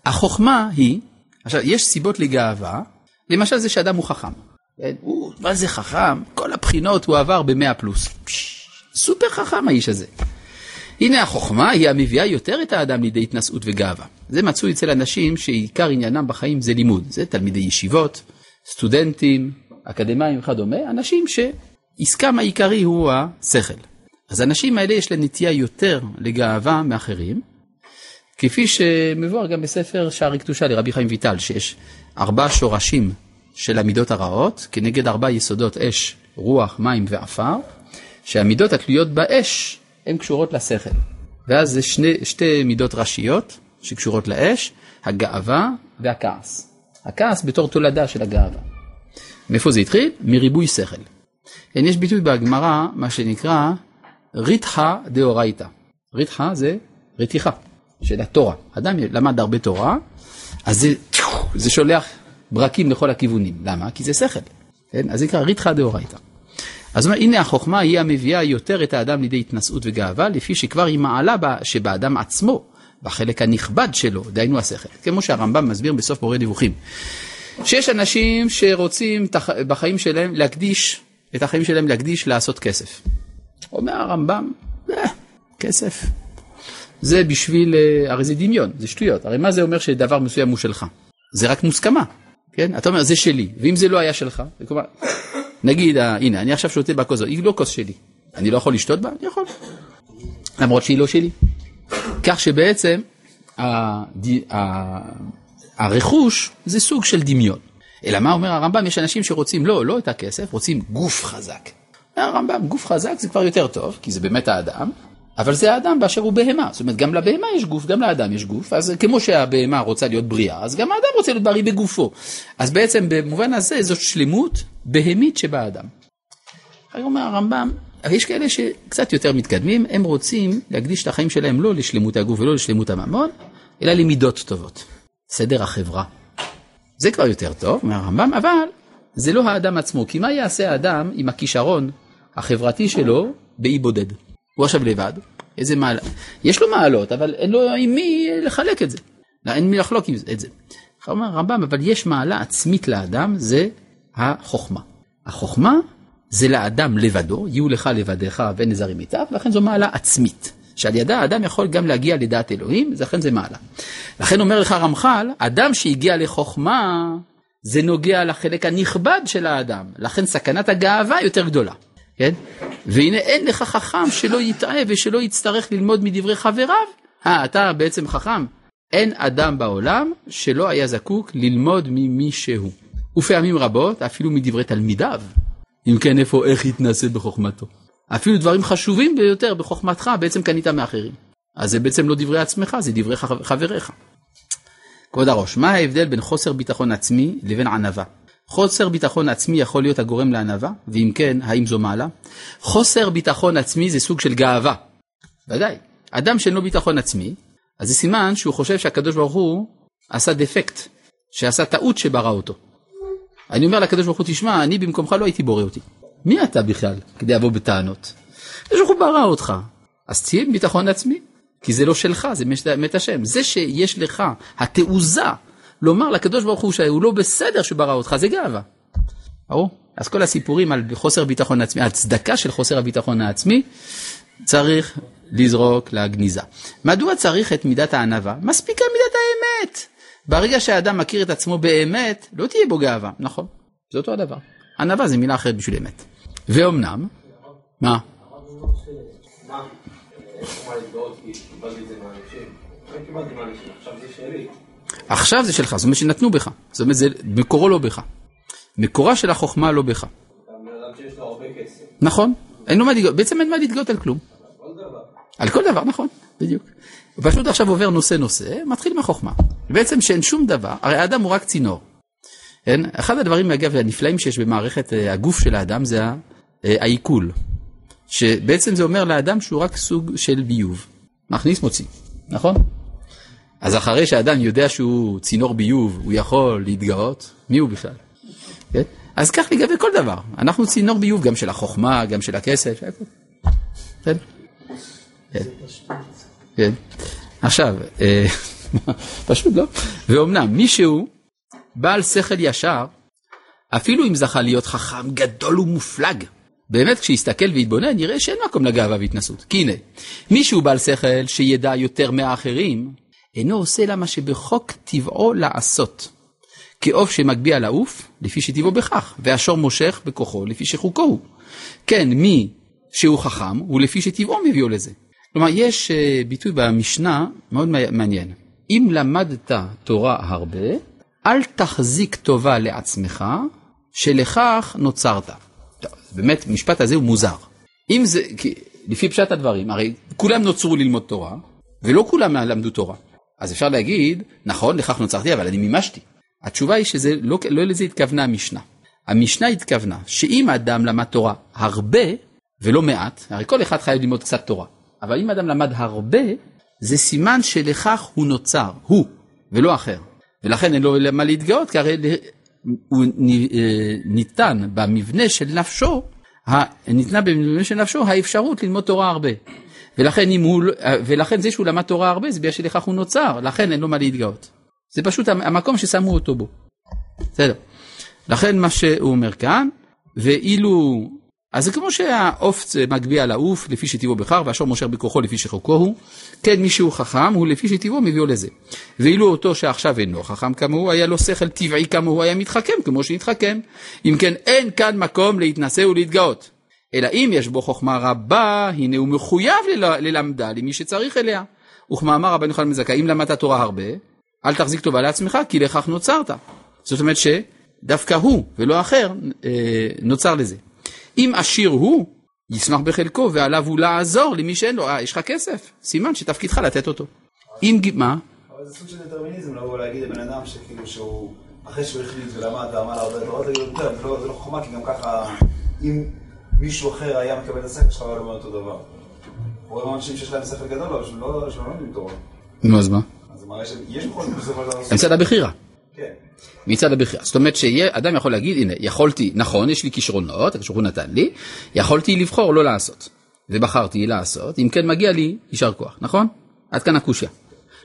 החוכמה היא, עכשיו, יש סיבות לגאווה, למשל זה שאדם הוא חכם. כן? הוא, מה זה חכם? כל הבחינות הוא עבר ב-100 פלוס. סופר חכם האיש הזה. הנה החוכמה היא המביאה יותר את האדם לידי התנשאות וגאווה. זה מצוי אצל אנשים שעיקר עניינם בחיים זה לימוד. זה תלמידי ישיבות, סטודנטים, אקדמאים וכדומה, אנשים שעסקם העיקרי הוא השכל. אז האנשים האלה יש להם נטייה יותר לגאווה מאחרים, כפי שמבואר גם בספר שערי קדושה לרבי חיים ויטל, שיש ארבע שורשים של המידות הרעות, כנגד ארבע יסודות אש, רוח, מים ועפר, שהמידות התלויות באש הן קשורות לשכל. ואז זה שני, שתי מידות ראשיות שקשורות לאש, הגאווה והכעס. הכעס בתור תולדה של הגאווה. מאיפה זה התחיל? מריבוי שכל. כן, יש ביטוי בגמרא, מה שנקרא ריתחא דאורייתא. ריתחא זה רתיחה של התורה. אדם למד הרבה תורה, אז זה, זה שולח ברקים לכל הכיוונים. למה? כי זה שכל. כן? אז זה נקרא ריתחא דאורייתא. אז אומר, הנה החוכמה היא המביאה יותר את האדם לידי התנשאות וגאווה, לפי שכבר היא מעלה בה שבאדם עצמו, בחלק הנכבד שלו, דהיינו השכל. כמו שהרמב"ם מסביר בסוף מורה דיווחים. שיש אנשים שרוצים בחיים שלהם להקדיש, את החיים שלהם להקדיש לעשות כסף. אומר הרמב"ם, אה, כסף. זה בשביל, אה, הרי זה דמיון, זה שטויות. הרי מה זה אומר שדבר מסוים הוא שלך? זה רק מוסכמה. כן? אתה אומר, זה שלי, ואם זה לא היה שלך, כלומר, נגיד, הנה, אני עכשיו שותה בכוס, היא לא כוס שלי, אני לא יכול לשתות בה? אני יכול. למרות שהיא לא שלי. כך שבעצם הד... הרכוש זה סוג של דמיון. אלא מה אומר הרמב"ם? יש אנשים שרוצים לא, לא את הכסף, רוצים גוף חזק. הרמב"ם, גוף חזק זה כבר יותר טוב, כי זה באמת האדם, אבל זה האדם באשר הוא בהמה. זאת אומרת, גם לבהמה יש גוף, גם לאדם יש גוף, אז כמו שהבהמה רוצה להיות בריאה, אז גם האדם רוצה להיות בריא בגופו. אז בעצם במובן הזה זאת שלמות בהמית שבאדם. אחר אומר הרמב"ם, יש כאלה שקצת יותר מתקדמים, הם רוצים להקדיש את החיים שלהם לא לשלמות הגוף ולא לשלמות הממון, אלא למידות טובות. סדר החברה. זה כבר יותר טוב מהרמב"ם, אבל זה לא האדם עצמו, כי מה יעשה האדם עם הכישרון החברתי שלו באי בודד? הוא עכשיו לבד, איזה מעל... יש לו מעלות, אבל אין לו עם מי לחלק את זה. לא, אין מי לחלוק את זה. אומר הרמב"ם, אבל יש מעלה עצמית לאדם, זה החוכמה. החוכמה זה לאדם לבדו, יהיו לך לבדיך ואין לזרים איתך, ולכן זו מעלה עצמית. שעל ידה האדם יכול גם להגיע לדעת אלוהים, לכן זה מעלה. לכן אומר לך רמח"ל, אדם שהגיע לחוכמה, זה נוגע לחלק הנכבד של האדם, לכן סכנת הגאווה יותר גדולה. כן? והנה אין לך חכם שלא יטעה ושלא יצטרך ללמוד מדברי חבריו. אה, אתה בעצם חכם. אין אדם בעולם שלא היה זקוק ללמוד ממישהו. ופעמים רבות אפילו מדברי תלמידיו. אם כן, איפה, איך יתנסה בחוכמתו. אפילו דברים חשובים ביותר בחוכמתך בעצם קנית מאחרים. אז זה בעצם לא דברי עצמך, זה דברי חבריך. כבוד הראש, מה ההבדל בין חוסר ביטחון עצמי לבין ענווה? חוסר ביטחון עצמי יכול להיות הגורם לענווה, ואם כן, האם זו מעלה? חוסר ביטחון עצמי זה סוג של גאווה. ודאי. אדם שאין לו ביטחון עצמי, אז זה סימן שהוא חושב שהקדוש ברוך הוא עשה דפקט, שעשה טעות שברא אותו. אני אומר לקדוש ברוך הוא, תשמע, אני במקומך לא הייתי בורא אותי. מי אתה בכלל כדי לבוא בטענות? הקדוש ברוך הוא ברא אותך, אז תהיה ביטחון עצמי, כי זה לא שלך, זה מת השם. זה שיש לך התעוזה לומר לקדוש ברוך הוא שהוא לא בסדר שברא אותך, זה גאווה. ברור? אז כל הסיפורים על חוסר ביטחון עצמי, הצדקה של חוסר הביטחון העצמי, צריך לזרוק לגניזה. מדוע צריך את מידת הענווה? מספיקה מידת האמת. ברגע שהאדם מכיר את עצמו באמת, לא תהיה בו גאווה, נכון? זה אותו הדבר. ענווה זה מילה אחרת בשביל אמת. ואומנם, מה? עכשיו זה שלך, זאת אומרת שנתנו בך, זאת אומרת זה מקורו לא בך. מקורה של החוכמה לא בך. נכון, אין לו מה להתגאות, בעצם אין מה להתגאות על כלום. על כל דבר, נכון, בדיוק. הוא פשוט עכשיו עובר נושא נושא, מתחיל מהחוכמה. בעצם שאין שום דבר, הרי האדם הוא רק צינור. כן? אחד הדברים, אגב, הנפלאים שיש במערכת אה, הגוף של האדם זה אה, העיכול. שבעצם זה אומר לאדם שהוא רק סוג של ביוב. מכניס מוציא, נכון? אז אחרי שאדם יודע שהוא צינור ביוב, הוא יכול להתגאות, מי הוא בכלל? כן? אז כך לגבי כל דבר, אנחנו צינור ביוב גם של החוכמה, גם של הכסף, כן? כן. כן. עכשיו, אה, [LAUGHS] פשוט לא. ואומנם מישהו בעל שכל ישר, אפילו אם זכה להיות חכם גדול ומופלג, באמת כשיסתכל ויתבונן יראה שאין מקום לגאווה והתנסות. כי הנה, מישהו בעל שכל שידע יותר מהאחרים, אינו עושה לה מה שבחוק טבעו לעשות. כעוף שמגביה לעוף, לפי שטבעו בכך, והשור מושך בכוחו, לפי שחוקו הוא. כן, מי שהוא חכם, הוא לפי שטבעו מביאו לזה. כלומר, יש אה, ביטוי במשנה מאוד מעניין. אם למדת תורה הרבה, אל תחזיק טובה לעצמך, שלכך נוצרת. טוב, באמת, המשפט הזה הוא מוזר. אם זה, כי לפי פשט הדברים, הרי כולם נוצרו ללמוד תורה, ולא כולם למדו תורה. אז אפשר להגיד, נכון, לכך נוצרתי, אבל אני מימשתי. התשובה היא שזה לא, לא לזה התכוונה המשנה. המשנה התכוונה שאם אדם למד תורה הרבה ולא מעט, הרי כל אחד חייב ללמוד קצת תורה, אבל אם אדם למד הרבה, זה סימן שלכך הוא נוצר, הוא, ולא אחר. ולכן אין לו מה להתגאות, כי הרי הוא אה, ניתן במבנה של נפשו, ניתנה במבנה של נפשו האפשרות ללמוד תורה הרבה. ולכן, הוא, אה, ולכן זה שהוא למד תורה הרבה זה בגלל שלכך הוא נוצר, לכן אין לו מה להתגאות. זה פשוט המקום ששמו אותו בו. בסדר. לכן מה שהוא אומר כאן, ואילו אז זה כמו שהעוף מגביה לעוף לפי שטבעו בחר והשור מושך בכוחו לפי שחוקו הוא, כן מי שהוא חכם הוא לפי שטבעו מביאו לזה. ואילו אותו שעכשיו אינו חכם כמוהו היה לו שכל טבעי כמוהו היה מתחכם כמו שהתחכם. אם כן אין כאן מקום להתנשא ולהתגאות. אלא אם יש בו חוכמה רבה הנה הוא מחויב ללמדה למי שצריך אליה. וכמאמר רבנו יוחנן מזכה אם למדת תורה הרבה אל תחזיק טובה לעצמך כי לכך נוצרת. זאת אומרת שדווקא הוא ולא אחר אה, נוצר לזה. אם עשיר הוא, ישמח בחלקו ועליו הוא לעזור למי שאין לו, אה, יש לך כסף, סימן שתפקידך לתת אותו. אם, מה? אבל זה סוג של דטרמיניזם לבוא ולהגיד לבן אדם שכאילו שהוא, אחרי שהוא החליט ולמד ועמל הרבה תורות, זה לא, זה לא חוכמה, כי גם ככה, אם מישהו אחר היה מקבל את השכל שלך, הוא היה לומד אותו דבר. רואים אנשים שיש להם שכל גדול, אבל שהם לא לומדים תורה. נו, אז מה? אז מראה שיש בכל זאת בסופו של דבר... מצד הבחירה. כן. מצד הבחירה. זאת אומרת שאדם יכול להגיד, הנה, יכולתי, נכון, יש לי כישרונות, הוא נתן לי, יכולתי לבחור לא לעשות. ובחרתי לעשות, אם כן מגיע לי, יישר כוח, נכון? עד כאן הקושיה.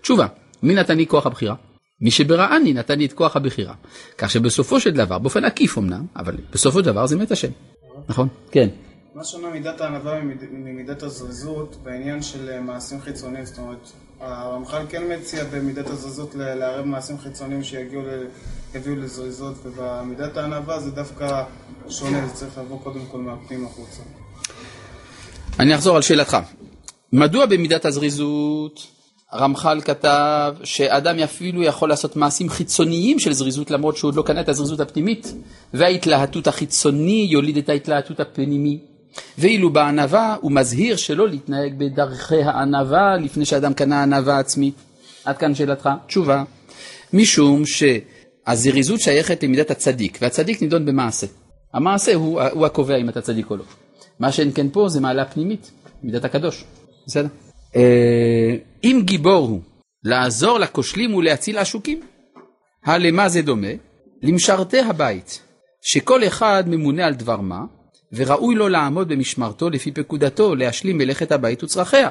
תשובה, מי נתן לי כוח הבחירה? מי שבראני נתן לי את כוח הבחירה. כך שבסופו של דבר, באופן עקיף אמנם, אבל בסופו של דבר זה מת השם. נכון? כן. מה שונה מידת הענווה ממידת הזריזות בעניין של אה, מעשים חיצוניים? זאת אומרת, הרמח"ל כן מציע במידת הזריזות לערב מעשים חיצוניים שיגיעו יביאו לזריזות, ובמידת הענווה זה דווקא שונה, זה צריך לבוא קודם כל מהפנים החוצה. אני אחזור על שאלתך. מדוע במידת הזריזות הרמח"ל כתב שאדם אפילו יכול לעשות מעשים חיצוניים של זריזות למרות שהוא עוד לא קנה את הזריזות הפנימית וההתלהטות החיצוני יוליד את ההתלהטות הפנימי ואילו בענווה הוא מזהיר שלא להתנהג בדרכי הענווה לפני שאדם קנה ענווה עצמית. עד כאן שאלתך. תשובה. משום שהזריזות שייכת למידת הצדיק, והצדיק נידון במעשה. המעשה הוא, הוא הקובע אם אתה צדיק או לא. מה שאין כן פה זה מעלה פנימית, מידת הקדוש. בסדר? אם גיבור הוא לעזור לכושלים ולהציל עשוקים, הלמה זה דומה? למשרתי הבית, שכל אחד ממונה על דבר מה, וראוי לו לעמוד במשמרתו לפי פקודתו להשלים מלאכת הבית וצרכיה.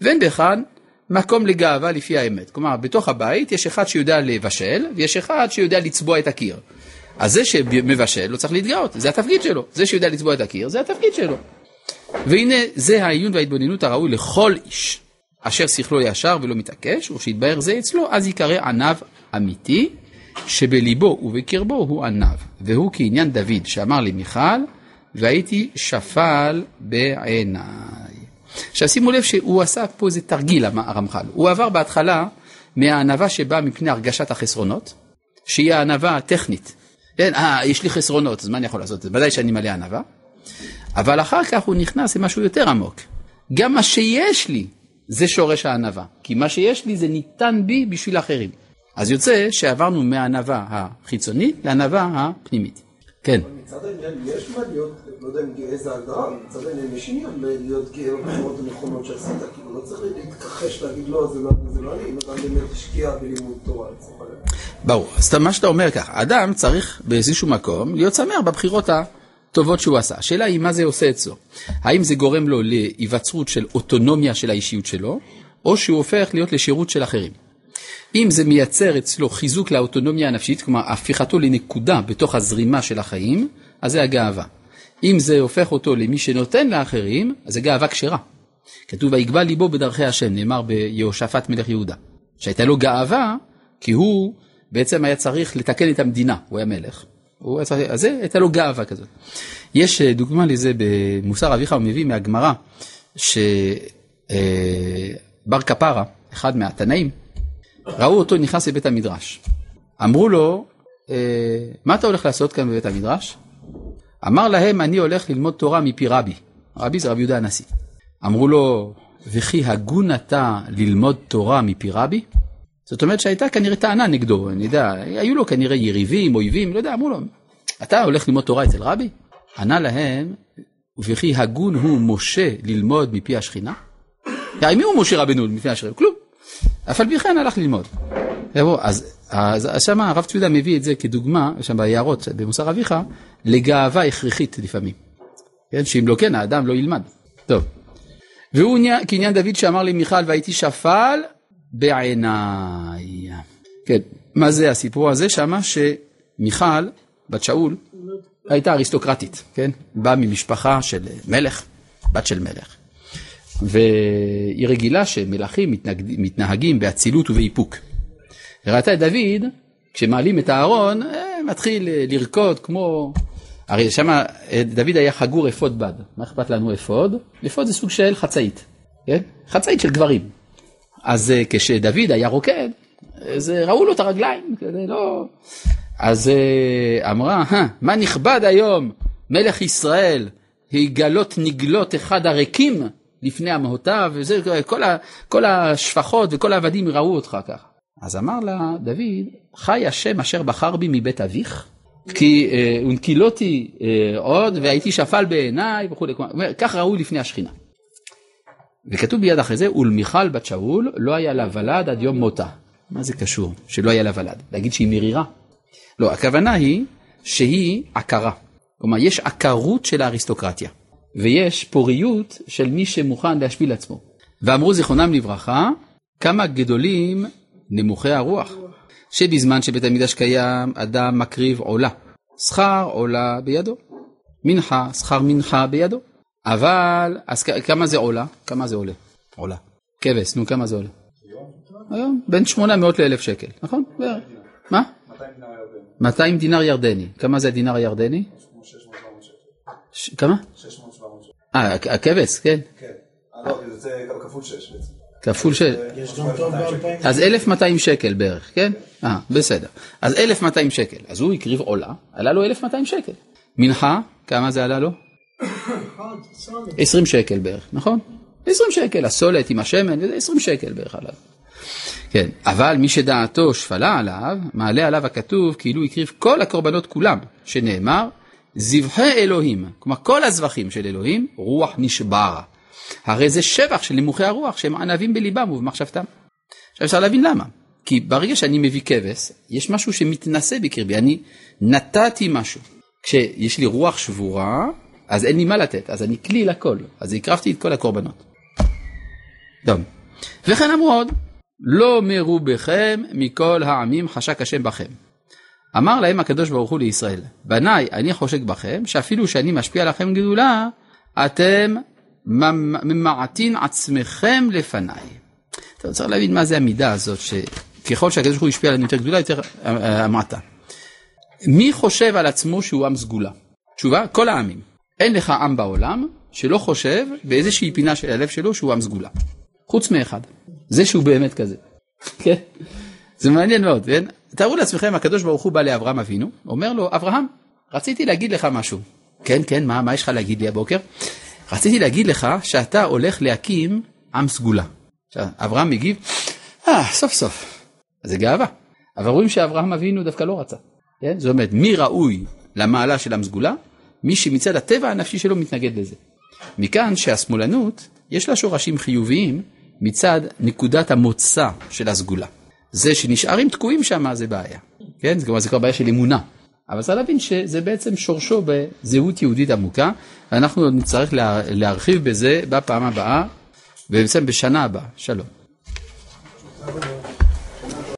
ואין בכאן מקום לגאווה לפי האמת. כלומר, בתוך הבית יש אחד שיודע לבשל, ויש אחד שיודע לצבוע את הקיר. אז זה שמבשל לא צריך להתגאות, זה התפקיד שלו. זה שיודע לצבוע את הקיר, זה התפקיד שלו. והנה, זה העיון וההתבוננות הראוי לכל איש, אשר שכלו ישר ולא מתעקש, ושיתבהר זה אצלו, אז ייקרא עניו אמיתי, שבליבו ובקרבו הוא עניו. והוא כעניין דוד, שאמר למיכל, והייתי שפל בעיניי. עכשיו שימו לב שהוא עשה פה איזה תרגיל הרמח"ל, הוא עבר בהתחלה מהענווה שבאה מפני הרגשת החסרונות, שהיא הענווה הטכנית. כן, אה, יש לי חסרונות, אז מה אני יכול לעשות? ודאי שאני מלא ענווה. אבל אחר כך הוא נכנס למשהו יותר עמוק. גם מה שיש לי זה שורש הענווה, כי מה שיש לי זה ניתן בי בשביל אחרים. אז יוצא שעברנו מהענווה החיצונית לענווה הפנימית. כן. מצד העניין יש מה להיות, לא יודע אם גאה זה הגדרה, מצד העניין יש עניין להיות גאה בבחירות הנכונות שעשית, כאילו לא צריך להתכחש, להגיד לא, זה לא, לא אני, אם אדם באמת השקיע בלימוד תורה לצורך העניין. ברור, אז מה שאתה אומר ככה, אדם צריך באיזשהו מקום להיות שמח בבחירות הטובות שהוא עשה. השאלה היא מה זה עושה אצלו. האם זה גורם לו להיווצרות של אוטונומיה של האישיות שלו, או שהוא הופך להיות לשירות של אחרים. אם זה מייצר אצלו חיזוק לאוטונומיה הנפשית, כלומר הפיכתו לנקודה בתוך הזרימה של החיים, אז זה הגאווה. אם זה הופך אותו למי שנותן לאחרים, אז זה גאווה כשרה. כתוב ויגבה ליבו בדרכי השם, נאמר ביהושפט מלך יהודה. שהייתה לו גאווה, כי הוא בעצם היה צריך לתקן את המדינה, הוא היה מלך. הוא היה צריך, אז זה הייתה לו גאווה כזאת. יש אה, דוגמה לזה במוסר אביך, הוא מביא מהגמרא, שבר אה, כפרה, אחד מהתנאים, ראו אותו נכנס לבית המדרש. אמרו לו, אה, מה אתה הולך לעשות כאן בבית המדרש? אמר להם, אני הולך ללמוד תורה מפי רבי. רבי זה רבי יהודה הנשיא. אמרו לו, וכי הגון אתה ללמוד תורה מפי רבי? זאת אומרת שהייתה כנראה טענה נגדו, אני יודע, היו לו כנראה יריבים, אויבים, לא יודע, אמרו לו, אתה הולך ללמוד תורה אצל רבי? ענה להם, וכי הגון הוא משה ללמוד מפי השכינה? מי הוא משה רבנו מפי השכינה? כלום. אף על פי כן הלך ללמוד. אז, אז, שם הרב צבי מביא את זה כדוגמה, שם ביערות, במוסר אביך, לגאווה הכרחית לפעמים. כן, שאם לא כן, האדם לא ילמד. טוב. והוא כעניין דוד שאמר למיכל, והייתי שפל בעיניי. כן, מה זה הסיפור הזה שמה שמיכל, בת שאול, הייתה אריסטוקרטית, כן? באה ממשפחה של מלך, בת של מלך. והיא רגילה שמלכים מתנהג, מתנהגים באצילות ובאיפוק. ראתה את דוד, כשמעלים את הארון, אה, מתחיל לרקוד כמו... הרי שם דוד היה חגור אפוד בד. מה אכפת לנו אפוד? אפוד זה סוג של חצאית, כן? חצאית של גברים. אז אה, כשדוד היה רוקד, אז אה, ראו לו את הרגליים, כדי לא... אז אה, אמרה, מה נכבד היום, מלך ישראל, היגלות נגלות אחד הריקים לפני אמהותיו, וזה, כל, ה, כל השפחות וכל העבדים ראו אותך ככה. אז אמר לה דוד, חי השם אשר בחר בי מבית אביך, כי ונקילותי אה, עוד והייתי שפל בעיניי וכולי, כך ראו לפני השכינה. וכתוב ביד אחרי זה, ולמיכל בת שאול לא היה לה ולד עד יום מותה. מה זה קשור שלא היה לה ולד? להגיד שהיא מרירה? לא, הכוונה היא שהיא עקרה. כלומר, יש עקרות של האריסטוקרטיה, ויש פוריות של מי שמוכן להשפיל עצמו. ואמרו זיכרונם לברכה, כמה גדולים נמוכי הרוח, שבזמן שבית המקדש קיים, אדם מקריב עולה. שכר עולה בידו. מנחה, שכר מנחה בידו. אבל, אז כמה זה עולה? כמה זה עולה? עולה. כבש, נו, כמה זה עולה? היום? בין 800 ל-1,000 שקל, נכון? מה? 200 דינר ירדני. כמה זה הדינר הירדני? כמה? 600-700 אה, הכבש, כן. כן. לא, זה כפול 6 בעצם. כפול 6. יש גם טוב ב-2000. אז 1,200 שקל בערך, כן? אה, בסדר. אז 1,200 שקל. אז הוא הקריב עולה, עלה לו 1,200 שקל. מנחה, כמה זה עלה לו? 20 שקל בערך, נכון? 20 שקל, הסולת עם השמן, 20 שקל בערך עליו. כן, אבל מי שדעתו שפלה עליו, מעלה עליו הכתוב כאילו הקריב כל הקורבנות כולם, שנאמר, זבחי אלוהים, כלומר כל הזבחים של אלוהים, רוח נשבר. הרי זה שבח של נמוכי הרוח שהם ענבים בליבם ובמחשבתם. עכשיו אפשר להבין למה. כי ברגע שאני מביא כבש, יש משהו שמתנשא בקרבי, אני נתתי משהו. כשיש לי רוח שבורה, אז אין לי מה לתת, אז אני כלי לכל, אז הקרבתי את כל הקורבנות. טוב. וכן אמרו עוד, לא מרובכם מכל העמים חשק השם בכם. אמר להם הקדוש ברוך הוא לישראל, בניי אני חושק בכם, שאפילו שאני משפיע עליכם גדולה, אתם ממעטין עצמכם לפניי. אתה צריך להבין מה זה המידה הזאת, שככל שהקדוש ברוך הוא השפיע עלינו יותר גדולה, יותר המעטה. מי חושב על עצמו שהוא עם סגולה? תשובה, כל העמים. אין לך עם בעולם שלא חושב באיזושהי פינה של הלב שלו שהוא עם סגולה. חוץ מאחד. זה שהוא באמת כזה. [LAUGHS] כן? זה מעניין מאוד, כן? תארו לעצמכם, הקדוש ברוך הוא בא לאברהם אבינו, אומר לו, אברהם, רציתי להגיד לך משהו. כן, כן, מה, מה יש לך להגיד לי הבוקר? רציתי להגיד לך שאתה הולך להקים עם סגולה. עכשיו, אברהם מגיב, אה, סוף סוף. אז זה גאווה. אבל רואים שאברהם אבינו דווקא לא רצה. כן? זאת אומרת, מי ראוי למעלה של עם סגולה? מי שמצד הטבע הנפשי שלו מתנגד לזה. מכאן שהשמאלנות, יש לה שורשים חיוביים מצד נקודת המוצא של הסגולה. זה שנשארים תקועים שם זה בעיה. כן? כלומר זה כבר בעיה של אמונה. אבל צריך להבין שזה בעצם שורשו בזהות יהודית עמוקה, ואנחנו עוד נצטרך לה, להרחיב בזה בפעם הבאה, ובעצם בשנה הבאה. שלום.